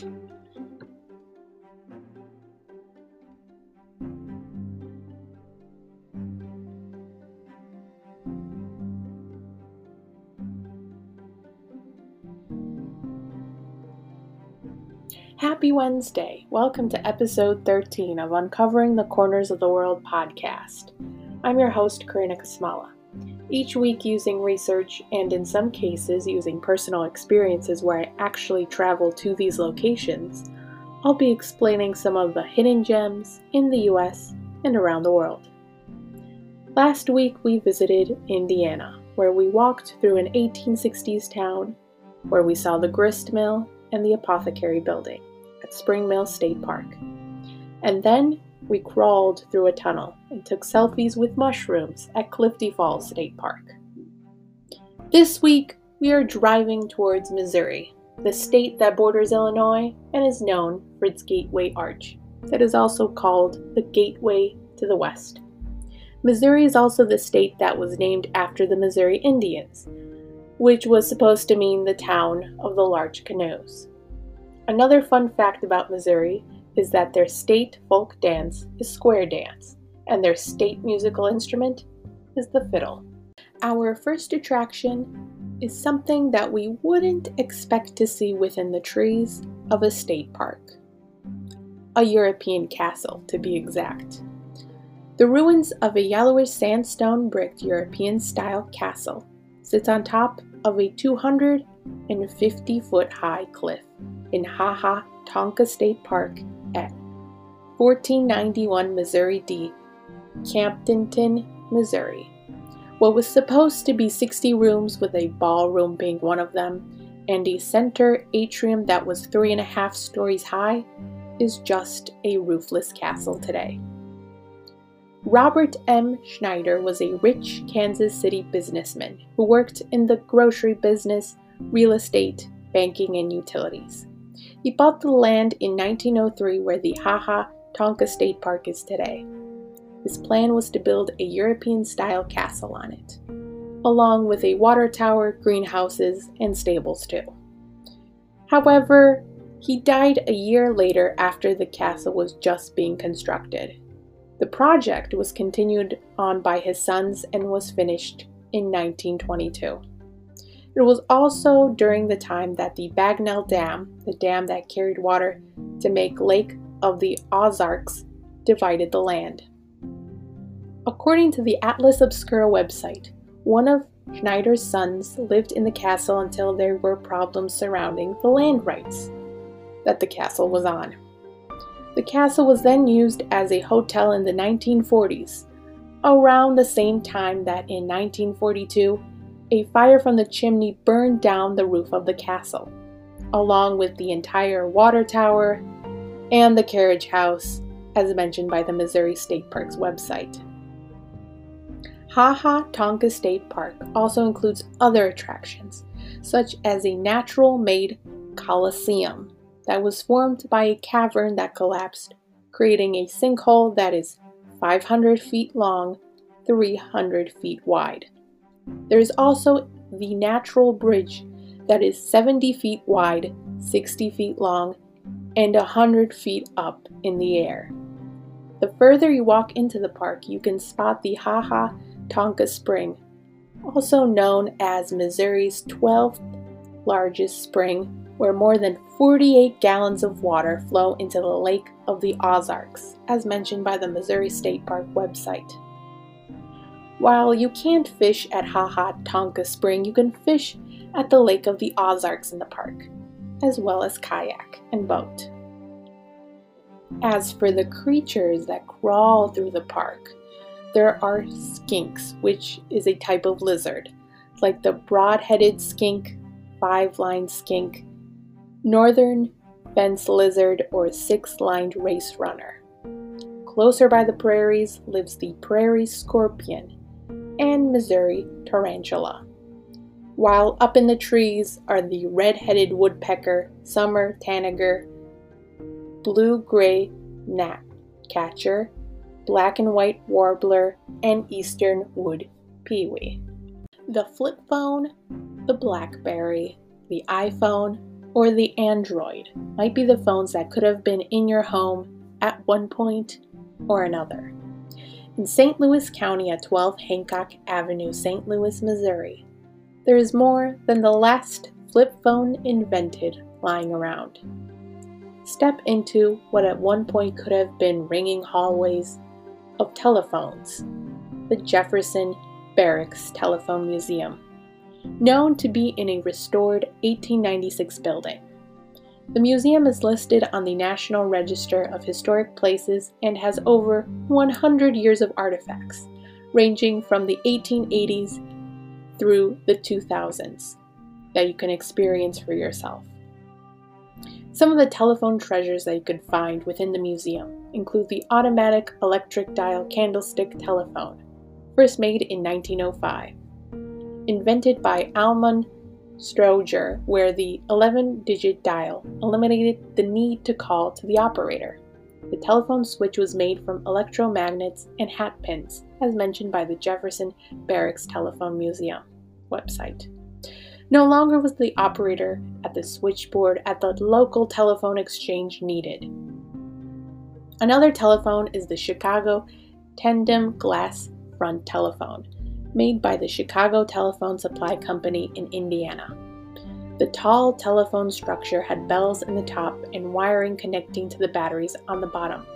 Happy Wednesday! Welcome to episode 13 of Uncovering the Corners of the World podcast. I'm your host, Karina Kasmala. Each week, using research and in some cases using personal experiences where I actually travel to these locations, I'll be explaining some of the hidden gems in the US and around the world. Last week, we visited Indiana, where we walked through an 1860s town, where we saw the grist mill and the apothecary building at Spring Mill State Park. And then we crawled through a tunnel and took selfies with mushrooms at Clifty Falls State Park. This week, we are driving towards Missouri, the state that borders Illinois and is known for its Gateway Arch, that is also called the Gateway to the West. Missouri is also the state that was named after the Missouri Indians, which was supposed to mean the town of the large canoes. Another fun fact about Missouri is that their state folk dance is square dance, and their state musical instrument is the fiddle. Our first attraction is something that we wouldn't expect to see within the trees of a state park a European castle, to be exact. The ruins of a yellowish sandstone bricked European style castle sits on top of a 250 foot high cliff in Ha Ha Tonka State Park at 1491 Missouri D, Camdenton, Missouri. What was supposed to be 60 rooms, with a ballroom being one of them, and a center atrium that was three and a half stories high, is just a roofless castle today. Robert M. Snyder was a rich Kansas City businessman who worked in the grocery business, real estate, banking, and utilities. He bought the land in 1903 where the Ha Ha Tonka State Park is today. His plan was to build a European style castle on it, along with a water tower, greenhouses, and stables too. However, he died a year later after the castle was just being constructed. The project was continued on by his sons and was finished in 1922. It was also during the time that the Bagnell Dam, the dam that carried water to make Lake of the Ozarks, divided the land. According to the Atlas Obscura website, one of Snyder's sons lived in the castle until there were problems surrounding the land rights that the castle was on. The castle was then used as a hotel in the 1940s, around the same time that in 1942 a fire from the chimney burned down the roof of the castle, along with the entire water tower and the carriage house, as mentioned by the Missouri State Parks website. Haha ha Tonka State Park also includes other attractions, such as a natural made coliseum that was formed by a cavern that collapsed, creating a sinkhole that is 500 feet long, 300 feet wide. There is also the natural bridge that is 70 feet wide, 60 feet long, and 100 feet up in the air. The further you walk into the park, you can spot the Ha Ha Tonka Spring, also known as Missouri's 12th largest spring, where more than 48 gallons of water flow into the Lake of the Ozarks, as mentioned by the Missouri State Park website. While you can't fish at Ha Ha Tonka Spring, you can fish at the Lake of the Ozarks in the park, as well as kayak and boat. As for the creatures that crawl through the park, there are skinks, which is a type of lizard, like the broad headed skink, five lined skink, northern fence lizard, or six lined race runner. Closer by the prairies lives the prairie scorpion, and Missouri tarantula. While up in the trees are the red headed woodpecker, summer tanager, blue gray gnatcatcher, black and white warbler, and eastern wood pewee. The flip phone, the Blackberry, the iPhone, or the Android might be the phones that could have been in your home at one point or another. In St. Louis County at 12 Hancock Avenue, St. Louis, Missouri, there is more than the last flip phone invented lying around. Step into what at one point could have been ringing hallways of telephones the Jefferson Barracks Telephone Museum, known to be in a restored 1896 building. The museum is listed on the National Register of Historic Places and has over 100 years of artifacts, ranging from the 1880s through the 2000s, that you can experience for yourself. Some of the telephone treasures that you can find within the museum include the automatic electric dial candlestick telephone, first made in 1905. Invented by Almon Strowger, where the 11 digit dial eliminated the need to call to the operator. The telephone switch was made from electromagnets and hat pins, as mentioned by the Jefferson Barracks Telephone Museum website. No longer was the operator at the switchboard at the local telephone exchange needed. Another telephone is the Chicago Tandem Glass Front Telephone, made by the Chicago Telephone Supply Company in Indiana. The tall telephone structure had bells in the top and wiring connecting to the batteries on the bottom.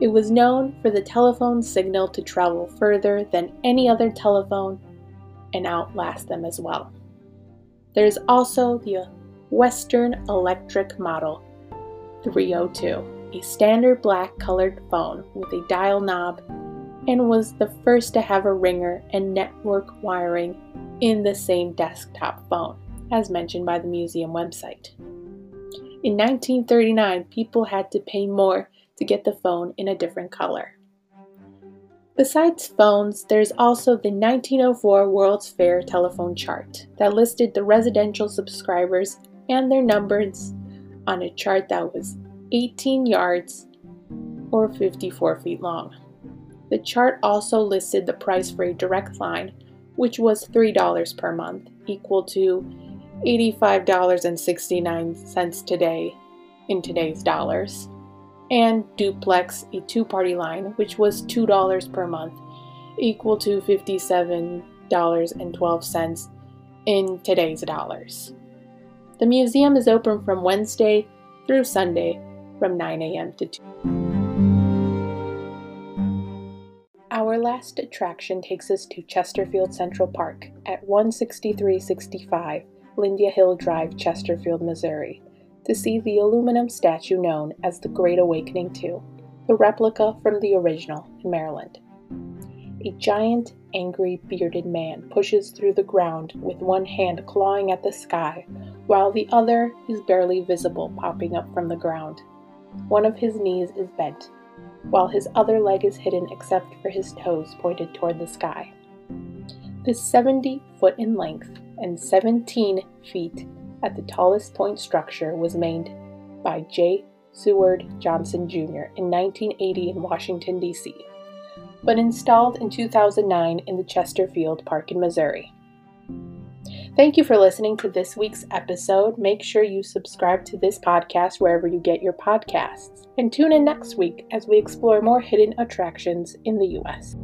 It was known for the telephone signal to travel further than any other telephone and outlast them as well. There is also the Western Electric Model 302, a standard black colored phone with a dial knob, and was the first to have a ringer and network wiring in the same desktop phone, as mentioned by the museum website. In 1939, people had to pay more to get the phone in a different color. Besides phones, there's also the 1904 World's Fair telephone chart that listed the residential subscribers and their numbers on a chart that was 18 yards or 54 feet long. The chart also listed the price for a direct line, which was $3 per month, equal to $85.69 today in today's dollars and duplex a two party line, which was $2 per month, equal to $57.12 in today's dollars. The museum is open from Wednesday through Sunday from 9 a.m. to 2. Our last attraction takes us to Chesterfield Central Park at 16365 Lydia Hill Drive, Chesterfield, Missouri to see the aluminum statue known as the Great Awakening 2, the replica from the original in Maryland. A giant, angry, bearded man pushes through the ground with one hand clawing at the sky, while the other is barely visible popping up from the ground. One of his knees is bent, while his other leg is hidden except for his toes pointed toward the sky. This 70 foot in length and 17 feet at the tallest point structure was made by J. Seward Johnson Jr. in 1980 in Washington, D.C., but installed in 2009 in the Chesterfield Park in Missouri. Thank you for listening to this week's episode. Make sure you subscribe to this podcast wherever you get your podcasts. And tune in next week as we explore more hidden attractions in the U.S.